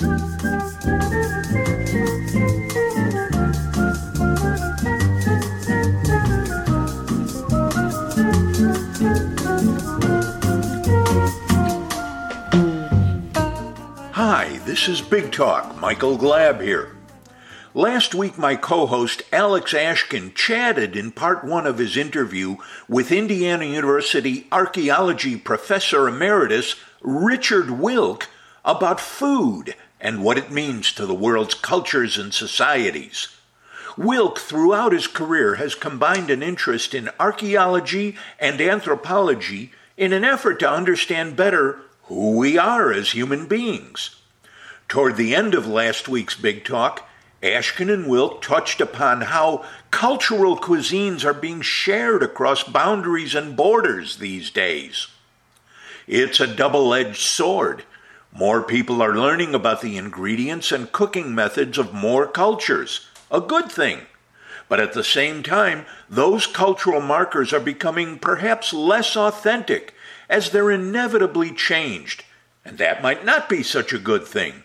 Hi, this is Big Talk. Michael Glab here. Last week, my co host Alex Ashkin chatted in part one of his interview with Indiana University archaeology professor emeritus Richard Wilk about food and what it means to the world's cultures and societies. Wilk, throughout his career, has combined an interest in archaeology and anthropology in an effort to understand better who we are as human beings. Toward the end of last week's Big Talk, Ashkin and Wilk touched upon how cultural cuisines are being shared across boundaries and borders these days. It's a double edged sword. More people are learning about the ingredients and cooking methods of more cultures, a good thing. But at the same time, those cultural markers are becoming perhaps less authentic as they're inevitably changed, and that might not be such a good thing.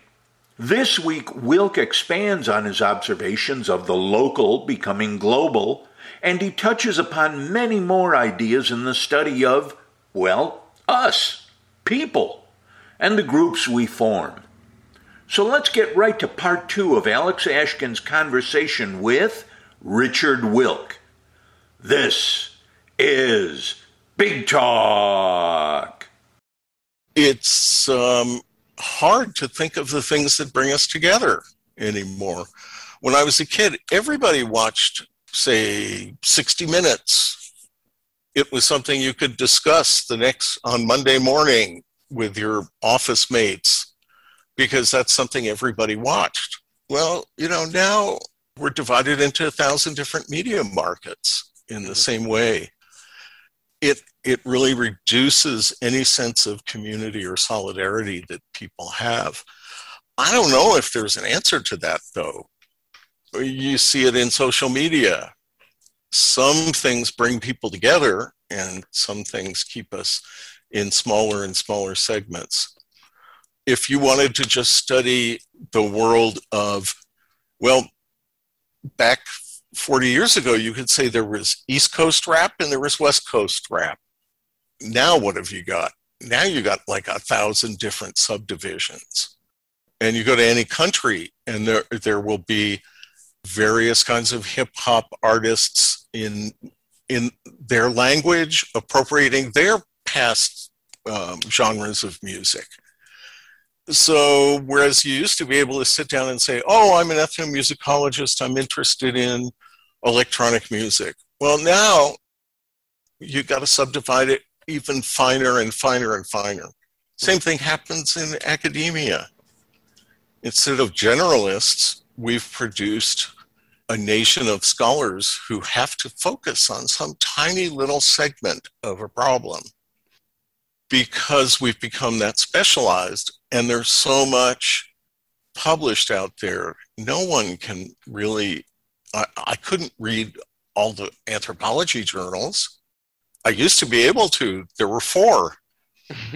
This week, Wilk expands on his observations of the local becoming global, and he touches upon many more ideas in the study of, well, us, people, and the groups we form. So let's get right to part two of Alex Ashkin's conversation with Richard Wilk. This is Big Talk. It's um, hard to think of the things that bring us together anymore. When I was a kid, everybody watched, say, 60 Minutes. It was something you could discuss the next on Monday morning with your office mates because that's something everybody watched. Well, you know, now we're divided into a thousand different media markets in the mm-hmm. same way it it really reduces any sense of community or solidarity that people have. I don't know if there's an answer to that though. You see it in social media. Some things bring people together and some things keep us in smaller and smaller segments. If you wanted to just study the world of, well, back 40 years ago, you could say there was East Coast rap and there was West Coast rap. Now, what have you got? Now you got like a thousand different subdivisions. And you go to any country, and there, there will be various kinds of hip hop artists in, in their language appropriating their past um, genres of music. So, whereas you used to be able to sit down and say, Oh, I'm an ethnomusicologist, I'm interested in electronic music. Well, now you've got to subdivide it even finer and finer and finer. Same thing happens in academia. Instead of generalists, we've produced a nation of scholars who have to focus on some tiny little segment of a problem because we've become that specialized and there's so much published out there no one can really I, I couldn't read all the anthropology journals. I used to be able to. There were four.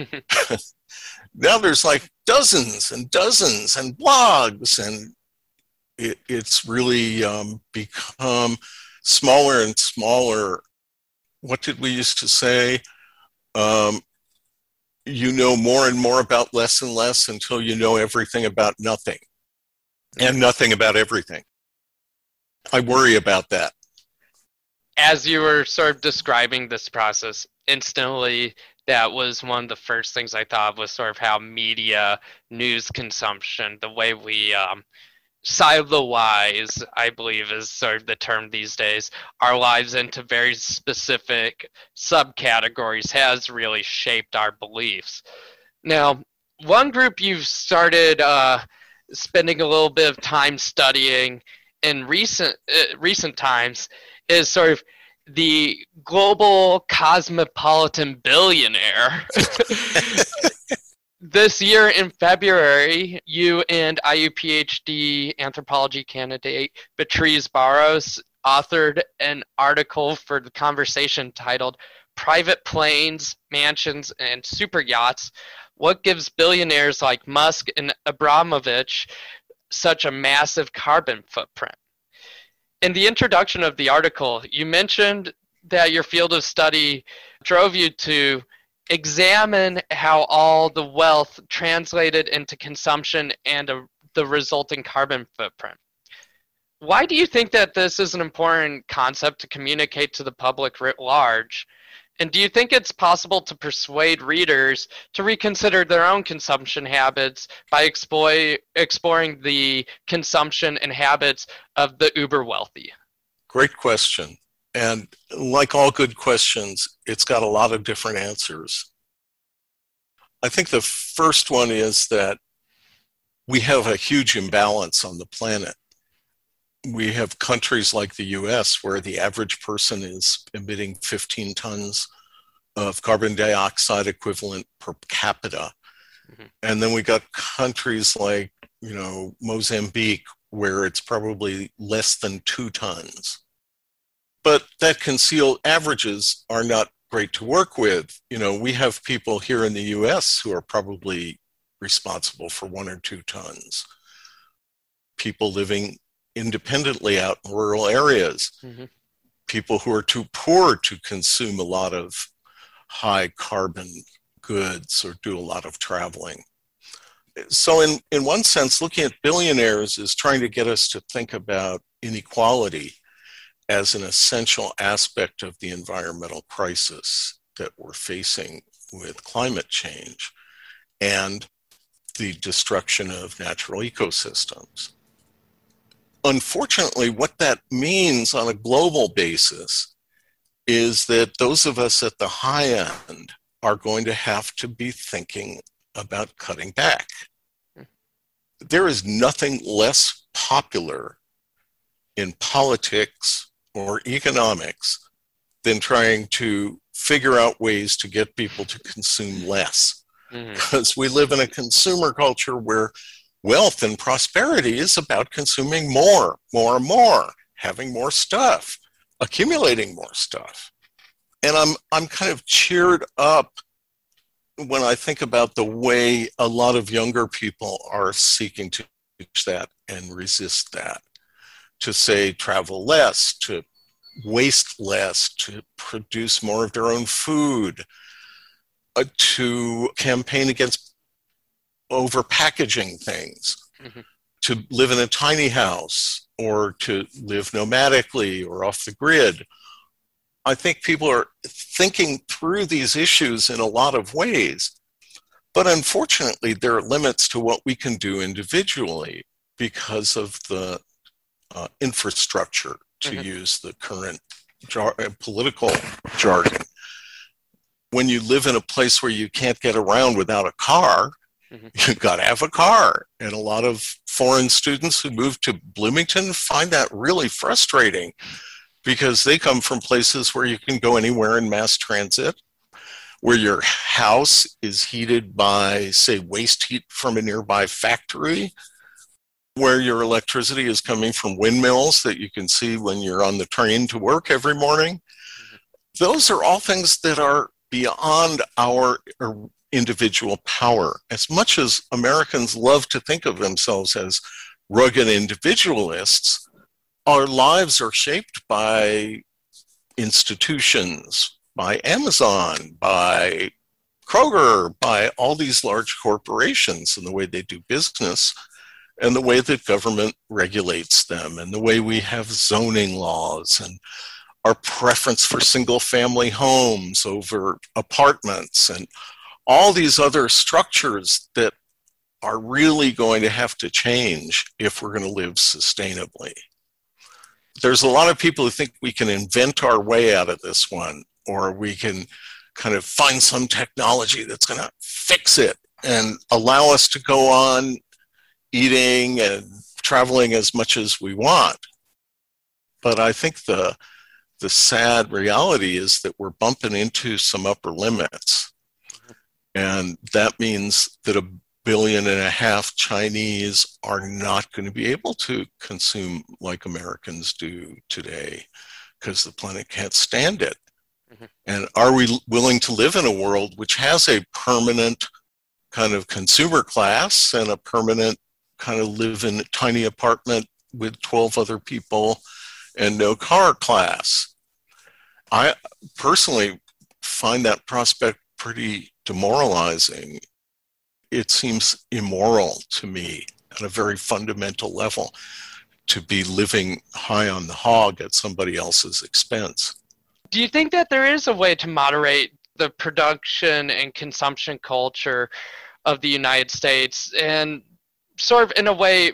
now there's like dozens and dozens and blogs, and it, it's really um, become smaller and smaller. What did we used to say? Um, you know more and more about less and less until you know everything about nothing and nothing about everything. I worry about that. As you were sort of describing this process, instantly that was one of the first things I thought of was sort of how media news consumption, the way we um, silo-wise, I believe is sort of the term these days, our lives into very specific subcategories has really shaped our beliefs. Now, one group you've started uh, spending a little bit of time studying in recent uh, recent times is sort of the global cosmopolitan billionaire. this year in February, you and IU PhD anthropology candidate Beatriz Barros authored an article for the conversation titled Private Planes, Mansions, and Super Yachts What gives billionaires like Musk and Abramovich such a massive carbon footprint? In the introduction of the article, you mentioned that your field of study drove you to examine how all the wealth translated into consumption and a, the resulting carbon footprint. Why do you think that this is an important concept to communicate to the public writ large? And do you think it's possible to persuade readers to reconsider their own consumption habits by exploring the consumption and habits of the uber wealthy? Great question. And like all good questions, it's got a lot of different answers. I think the first one is that we have a huge imbalance on the planet. We have countries like the US where the average person is emitting 15 tons of carbon dioxide equivalent per capita. Mm-hmm. And then we got countries like, you know, Mozambique where it's probably less than two tons but that concealed averages are not great to work with. You know, we have people here in the US who are probably responsible for one or two tons. People living independently out in rural areas. Mm-hmm. People who are too poor to consume a lot of high carbon goods or do a lot of traveling. So, in, in one sense, looking at billionaires is trying to get us to think about inequality as an essential aspect of the environmental crisis that we're facing with climate change and the destruction of natural ecosystems. Unfortunately, what that means on a global basis is that those of us at the high end are going to have to be thinking about cutting back. There is nothing less popular in politics or economics than trying to figure out ways to get people to consume less. Mm-hmm. Because we live in a consumer culture where wealth and prosperity is about consuming more, more, more, having more stuff, accumulating more stuff. And I'm I'm kind of cheered up when I think about the way a lot of younger people are seeking to that and resist that to say travel less, to waste less, to produce more of their own food, uh, to campaign against over packaging things, mm-hmm. to live in a tiny house, or to live nomadically or off the grid. I think people are thinking through these issues in a lot of ways. But unfortunately, there are limits to what we can do individually because of the uh, infrastructure, to mm-hmm. use the current jar- uh, political jargon. When you live in a place where you can't get around without a car, mm-hmm. you've got to have a car. And a lot of foreign students who move to Bloomington find that really frustrating because they come from places where you can go anywhere in mass transit, where your house is heated by, say, waste heat from a nearby factory where your electricity is coming from windmills that you can see when you're on the train to work every morning. Those are all things that are beyond our individual power. As much as Americans love to think of themselves as rugged individualists, our lives are shaped by institutions, by Amazon, by Kroger, by all these large corporations and the way they do business and the way that government regulates them and the way we have zoning laws and our preference for single family homes over apartments and all these other structures that are really going to have to change if we're going to live sustainably. There's a lot of people who think we can invent our way out of this one, or we can kind of find some technology that's going to fix it and allow us to go on eating and traveling as much as we want. But I think the the sad reality is that we're bumping into some upper limits. And that means that a billion and a half Chinese are not going to be able to consume like Americans do today because the planet can't stand it. Mm-hmm. And are we willing to live in a world which has a permanent kind of consumer class and a permanent kind of live in a tiny apartment with 12 other people and no car class. I personally find that prospect pretty demoralizing. It seems immoral to me at a very fundamental level to be living high on the hog at somebody else's expense. Do you think that there is a way to moderate the production and consumption culture of the United States and sort of in a way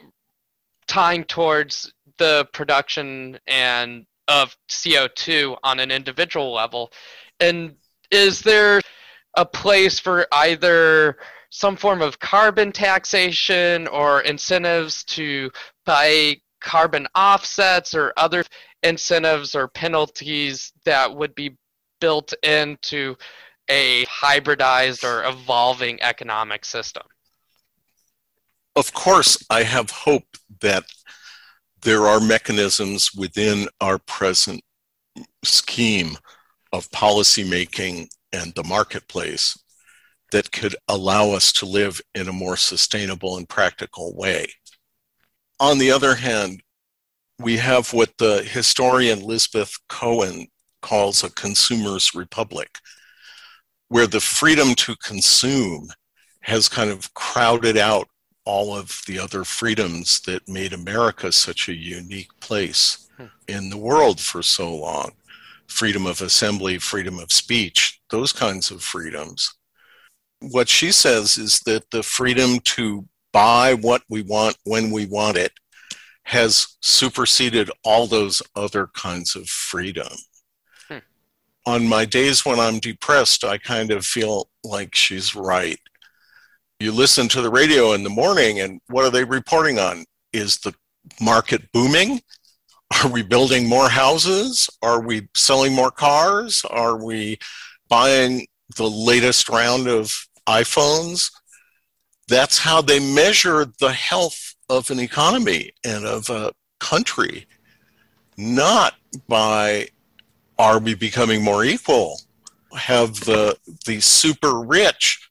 tying towards the production and of CO2 on an individual level? And is there a place for either some form of carbon taxation or incentives to buy carbon offsets or other incentives or penalties that would be built into a hybridized or evolving economic system? Of course, I have hope that there are mechanisms within our present scheme of policymaking and the marketplace that could allow us to live in a more sustainable and practical way. On the other hand, we have what the historian Lizabeth Cohen calls a consumer's republic, where the freedom to consume has kind of crowded out all of the other freedoms that made America such a unique place hmm. in the world for so long freedom of assembly, freedom of speech, those kinds of freedoms. What she says is that the freedom to buy what we want when we want it has superseded all those other kinds of freedom. Hmm. On my days when I'm depressed, I kind of feel like she's right you listen to the radio in the morning and what are they reporting on? Is the market booming? Are we building more houses? Are we selling more cars? Are we buying the latest round of iPhones? That's how they measure the health of an economy and of a country, not by are we becoming more equal? Have the, the super rich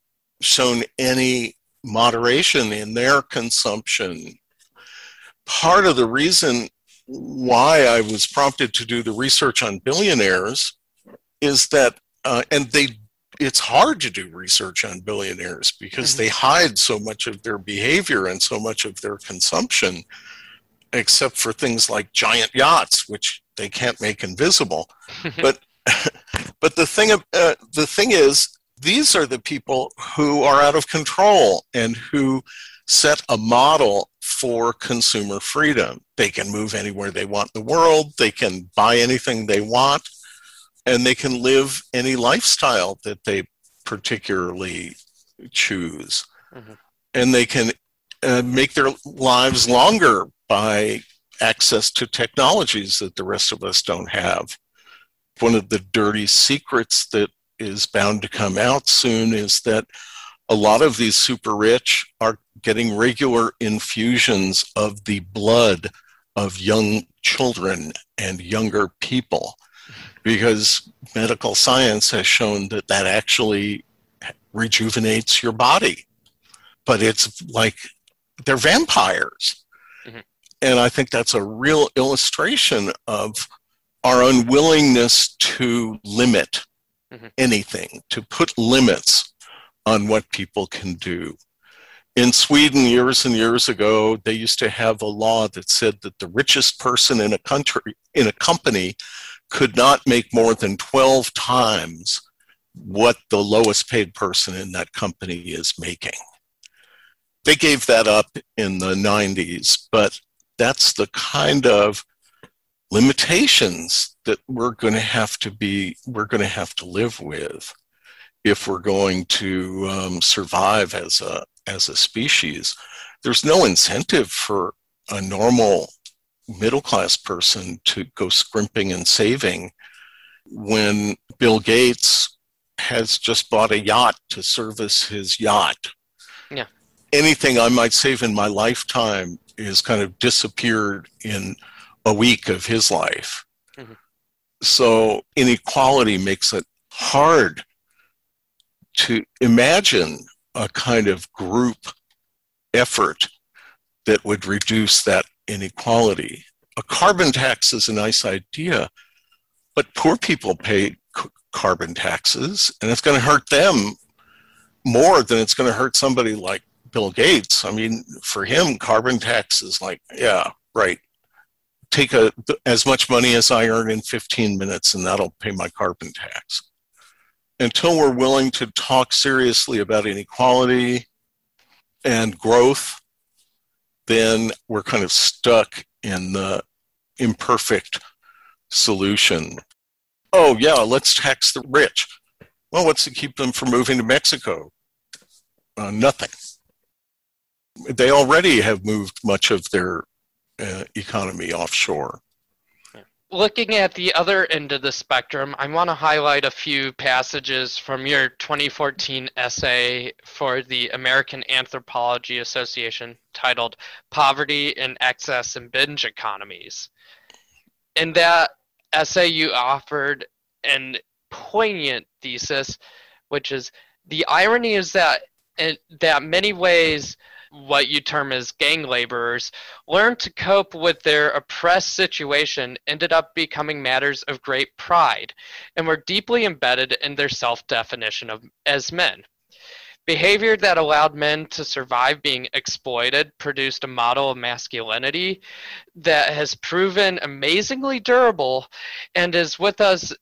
shown any moderation in their consumption. Part of the reason why I was prompted to do the research on billionaires is that, uh, and they, it's hard to do research on billionaires because mm-hmm. they hide so much of their behavior and so much of their consumption, except for things like giant yachts, which they can't make invisible. but, but the thing, uh, the thing is, these are the people who are out of control and who set a model for consumer freedom. They can move anywhere they want in the world, they can buy anything they want, and they can live any lifestyle that they particularly choose. Mm-hmm. And they can uh, make their lives longer by access to technologies that the rest of us don't have. One of the dirty secrets that is bound to come out soon is that a lot of these super rich are getting regular infusions of the blood of young children and younger people. Because medical science has shown that that actually rejuvenates your body. But it's like they're vampires. Mm-hmm. and i think that's a real illustration of our unwillingness to limit mm-hmm. anything, to put limits on what people can do. In Sweden, years and years ago, they used to have a law that said that the richest person in a country, in a company, could not make more than 12 times what the lowest paid person in that company is making. They gave that up in the 90s, but that's the kind of limitations that we're going to have to be we're going to have to live with if we're going to um, survive as a as a species. There's no incentive for a normal middle class person to go scrimping and saving when bill gates has just bought a yacht to service his yacht. Yeah. Anything i might save in my lifetime is kind of disappeared in a week of his life. Mm-hmm. So inequality makes it hard to imagine a kind of group effort that would reduce that inequality. A carbon tax is a nice idea, but poor people pay c- carbon taxes, and it's going to hurt them more than it's going to hurt somebody like Bill Gates. I mean, for him, carbon tax is like, yeah, right. Take a, as much money as I earn in 15 minutes, and that'll pay my carbon tax. Until we're willing to talk seriously about inequality and growth, then we're kind of stuck in the imperfect solution. Oh, yeah, let's tax the rich. Well, what's to keep them from moving to Mexico? Uh, nothing. They already have moved much of their uh, economy offshore. Looking at the other end of the spectrum, I want to highlight a few passages from your 2014 essay for the American Anthropology Association titled Poverty in Excess and Binge Economies. In that essay, you offered an poignant thesis, which is the irony is that in that many ways what you term as gang laborers learned to cope with their oppressed situation ended up becoming matters of great pride and were deeply embedded in their self-definition of as men. Behavior that allowed men to survive being exploited produced a model of masculinity that has proven amazingly durable and is with us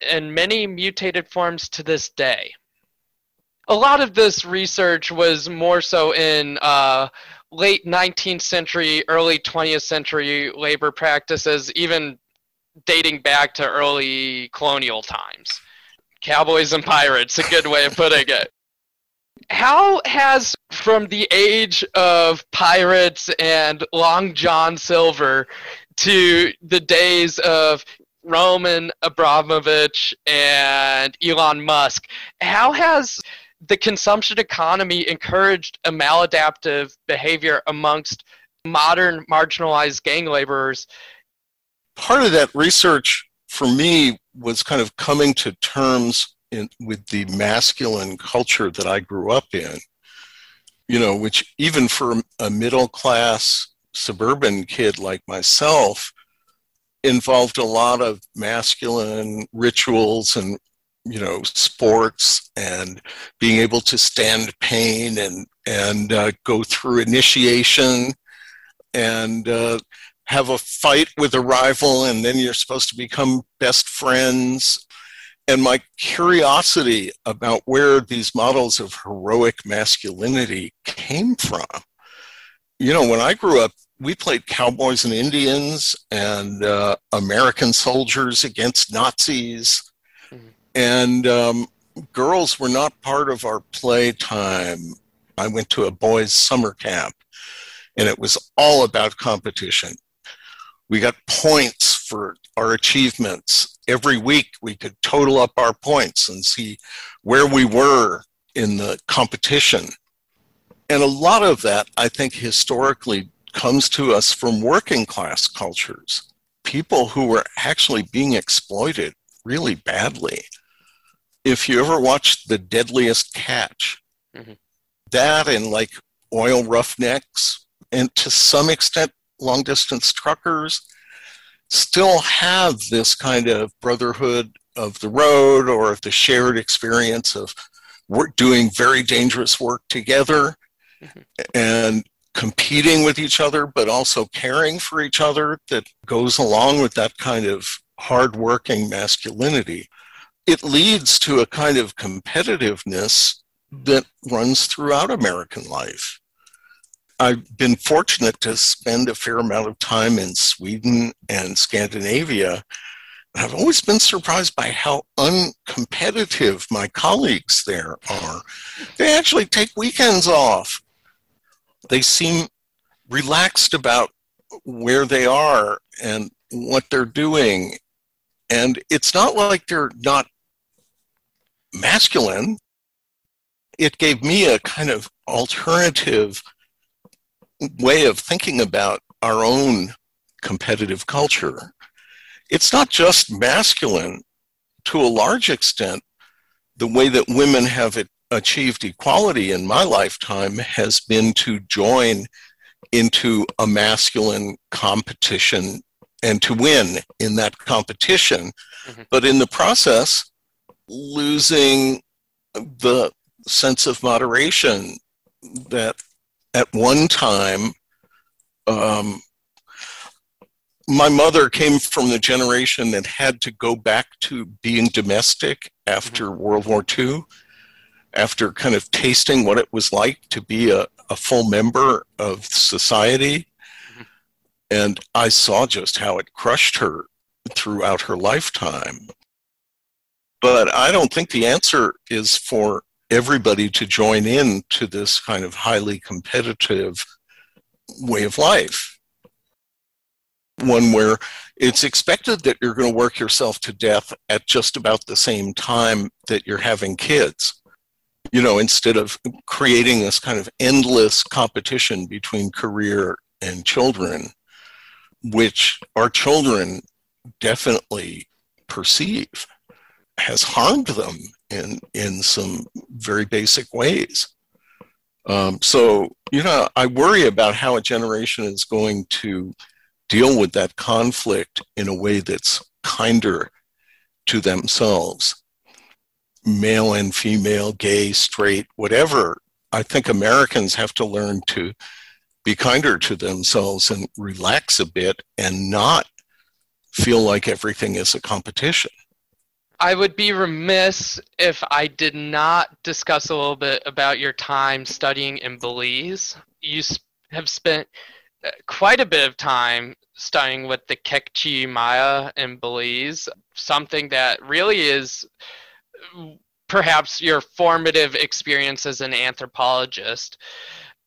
in many mutated forms to this day a lot of this research was more so in uh, late 19th century, early 20th century labor practices, even dating back to early colonial times. Cowboys and pirates, a good way of putting it. How has, from the age of pirates and Long John Silver to the days of Roman Abramovich and Elon Musk, how has the consumption economy encouraged a maladaptive behavior amongst modern marginalized gang laborers. Part of that research for me was kind of coming to terms in, with the masculine culture that I grew up in, you know, which even for a middle class suburban kid like myself involved a lot of masculine rituals and you know sports and being able to stand pain and and uh, go through initiation and uh, have a fight with a rival and then you're supposed to become best friends. And my curiosity about where these models of heroic masculinity came from. You know when i grew up we played cowboys and indians and uh, american soldiers against nazis and um, girls were not part of our playtime. I went to a boys' summer camp, and it was all about competition. We got points for our achievements. Every week, we could total up our points and see where we were in the competition. And a lot of that, I think, historically comes to us from working class cultures, people who were actually being exploited really badly if you ever watched The Deadliest Catch, mm-hmm. that and like oil roughnecks, and to some extent, long distance truckers still have this kind of brotherhood of the road or the shared experience of work, doing very dangerous work together mm-hmm. and competing with each other, but also caring for each other that goes along with that kind of hardworking masculinity it leads to a kind of competitiveness that runs throughout American life. I've been fortunate to spend a fair amount of time in Sweden and Scandinavia. And I've always been surprised by how uncompetitive my colleagues there are. They actually take weekends off. They seem relaxed about where they are and what they're doing. And it's not like they're not masculine, it gave me a kind of alternative way of thinking about our own competitive culture. It's not just masculine to a large extent, the way that women have it achieved equality in my lifetime has been to join into a masculine competition and to win in that competition, mm-hmm. but in the process, losing the sense of moderation that at one time um, my mother came from the generation that had to go back to being domestic after mm-hmm. World War II, after kind of tasting what it was like to be a, a full member of society. Mm-hmm. And I saw just how it crushed her throughout her lifetime. But I don't think the answer is for everybody to join in to this kind of highly competitive way of life. One where it's expected that you're going to work yourself to death at just about the same time that you're having kids. You know, instead of creating this kind of endless competition between career and children, which our children definitely perceive has harmed them in in some very basic ways. Um, so you know, I worry about how a generation is going to deal with that conflict in a way that's kinder to themselves, male and female, gay, straight, whatever. I think Americans have to learn to be kinder to themselves and relax a bit and not feel like everything is a competition. I would be remiss if I did not discuss a little bit about your time studying in Belize. You have spent uh, quite a bit of time studying with the Kekchi Maya in Belize, something that really is perhaps your formative experience as an anthropologist.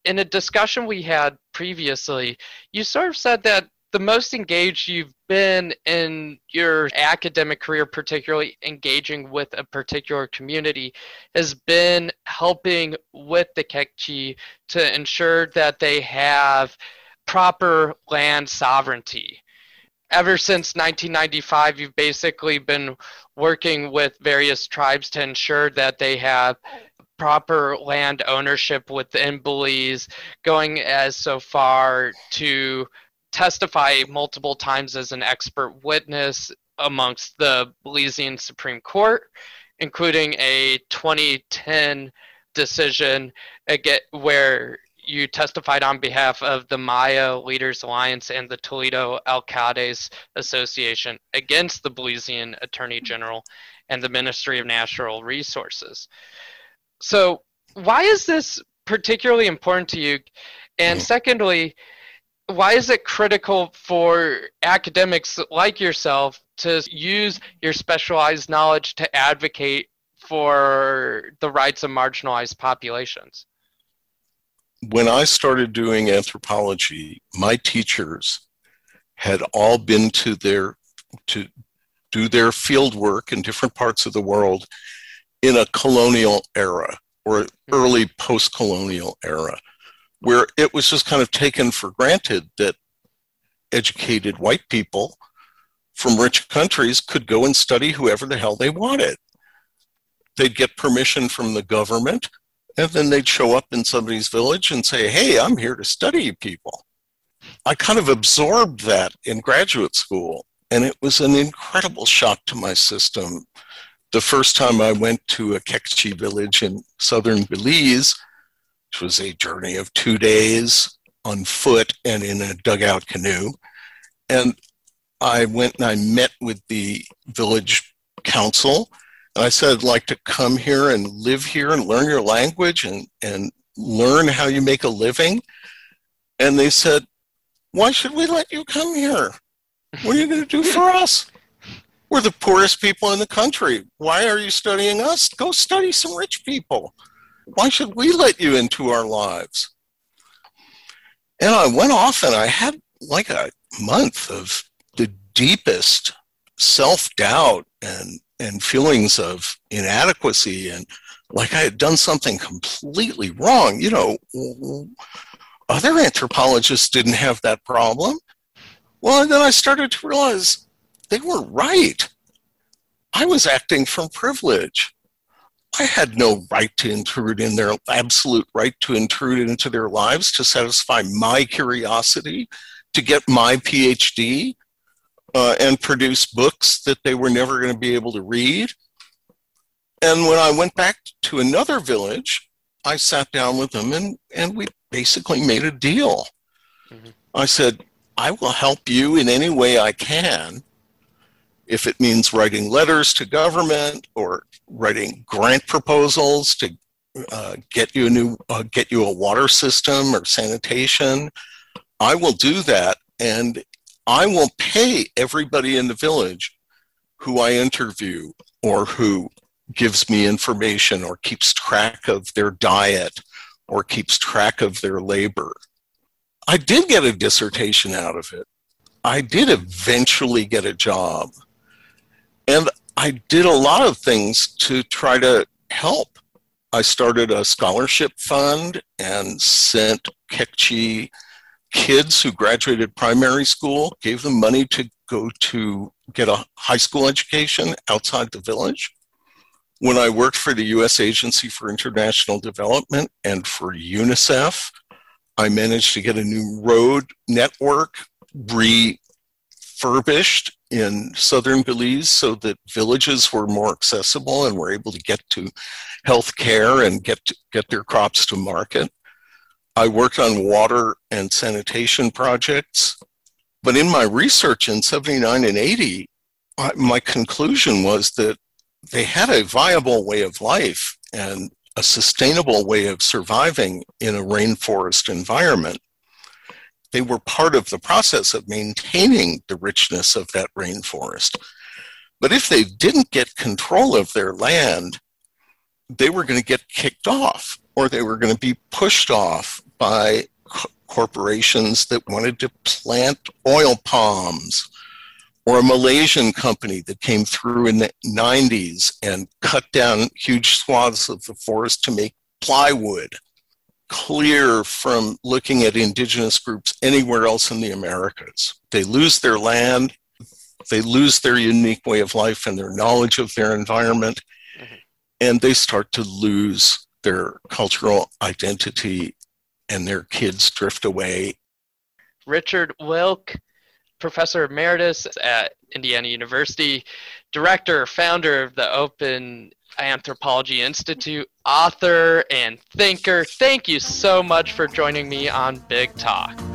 In a discussion we had previously, you sort of said that the most engaged you've been in your academic career, particularly engaging with a particular community, has been helping with the Kekchi to ensure that they have proper land sovereignty. Ever since 1995, you've basically been working with various tribes to ensure that they have proper land ownership within Belize, going as so far to testify multiple times as an expert witness amongst the Belizean Supreme Court, including a 2010 decision where you testified on behalf of the Maya Leaders Alliance and the Toledo Alcaldes Association against the Belizean Attorney General and the Ministry of Natural Resources. So, why is this particularly important to you? And secondly, why is it critical for academics like yourself to use your specialized knowledge to advocate for the rights of marginalized populations? When I started doing anthropology, my teachers had all been to their to do their field work in different parts of the world in a colonial era or hmm. early post-colonial era where it was just kind of taken for granted that educated white people from rich countries could go and study whoever the hell they wanted. They'd get permission from the government, and then they'd show up in somebody's village and say, Hey, I'm here to study you people. I kind of absorbed that in graduate school, and it was an incredible shock to my system. The first time I went to a Kekchi village in southern Belize, which was a journey of two days on foot and in a dugout canoe. And I went and I met with the village council. And I said, I'd like to come here and live here and learn your language and, and learn how you make a living. And they said, Why should we let you come here? What are you going to do for us? We're the poorest people in the country. Why are you studying us? Go study some rich people. Why should we let you into our lives? And I went off and I had like a month of the deepest self doubt and, and feelings of inadequacy and like I had done something completely wrong. You know, other anthropologists didn't have that problem. Well, and then I started to realize they were right. I was acting from privilege. I had no right to intrude in their absolute right to intrude into their lives to satisfy my curiosity, to get my PhD, uh, and produce books that they were never going to be able to read. And when I went back to another village, I sat down with them and, and we basically made a deal. Mm-hmm. I said, I will help you in any way I can. If it means writing letters to government or writing grant proposals to uh, get you a new, uh, get you a water system or sanitation, I will do that. And I will pay everybody in the village who I interview or who gives me information or keeps track of their diet or keeps track of their labor. I did get a dissertation out of it. I did eventually get a job. And I did a lot of things to try to help. I started a scholarship fund and sent Kekchi kids who graduated primary school, gave them money to go to get a high school education outside the village. When I worked for the US Agency for International Development and for UNICEF, I managed to get a new road network refurbished in southern Belize so that villages were more accessible and were able to get to health care and get, to, get their crops to market. I worked on water and sanitation projects. But in my research in 79 and 80, my conclusion was that they had a viable way of life and a sustainable way of surviving in a rainforest environment. They were part of the process of maintaining the richness of that rainforest. But if they didn't get control of their land, they were going to get kicked off or they were going to be pushed off by corporations that wanted to plant oil palms or a Malaysian company that came through in the 90s and cut down huge swaths of the forest to make plywood. Clear from looking at indigenous groups anywhere else in the Americas. They lose their land, they lose their unique way of life and their knowledge of their environment, mm-hmm. and they start to lose their cultural identity and their kids drift away. Richard Wilk, professor emeritus at Indiana University, director, founder of the Open Anthropology Institute, author, and thinker. Thank you so much for joining me on Big Talk.